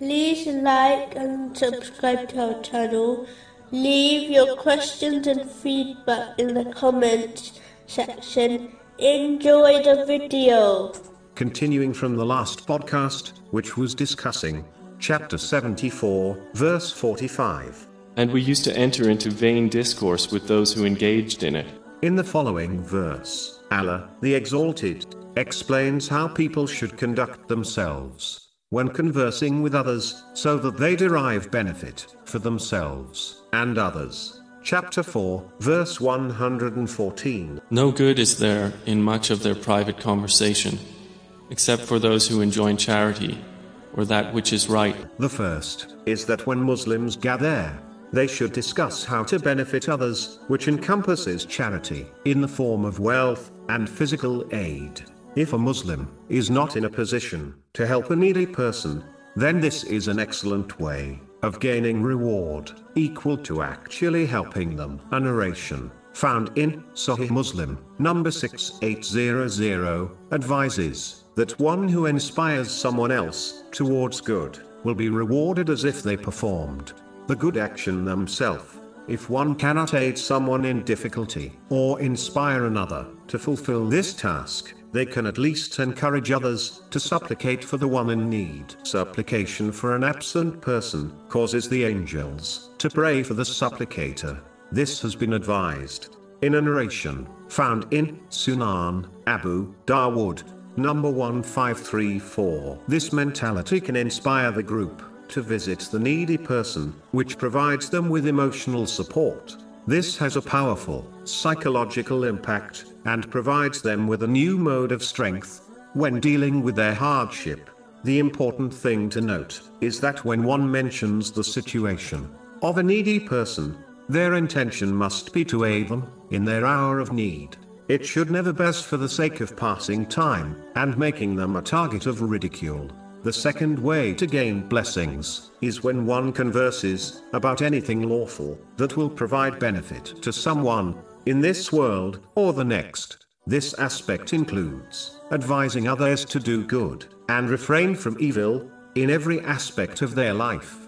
like and subscribe to our channel. Leave your questions and feedback in the comments section. Enjoy the video. Continuing from the last podcast, which was discussing chapter 74, verse 45. And we used to enter into vain discourse with those who engaged in it. In the following verse, Allah, the Exalted, explains how people should conduct themselves when conversing with others, so that they derive benefit for themselves and others. Chapter 4, verse 114. No good is there in much of their private conversation, except for those who enjoin charity, or that which is right. The first is that when Muslims gather, they should discuss how to benefit others, which encompasses charity, in the form of wealth and physical aid. If a Muslim is not in a position to help a needy person, then this is an excellent way of gaining reward equal to actually helping them. A narration found in Sahih Muslim, number 6800, advises that one who inspires someone else towards good will be rewarded as if they performed the good action themselves. If one cannot aid someone in difficulty, or inspire another to fulfill this task, they can at least encourage others to supplicate for the one in need. Supplication for an absent person causes the angels to pray for the supplicator. This has been advised in a narration found in Sunan Abu Dawood, number 1534. This mentality can inspire the group to visit the needy person, which provides them with emotional support. This has a powerful psychological impact and provides them with a new mode of strength when dealing with their hardship. The important thing to note is that when one mentions the situation of a needy person, their intention must be to aid them in their hour of need. It should never be for the sake of passing time and making them a target of ridicule. The second way to gain blessings is when one converses about anything lawful that will provide benefit to someone in this world or the next. This aspect includes advising others to do good and refrain from evil in every aspect of their life.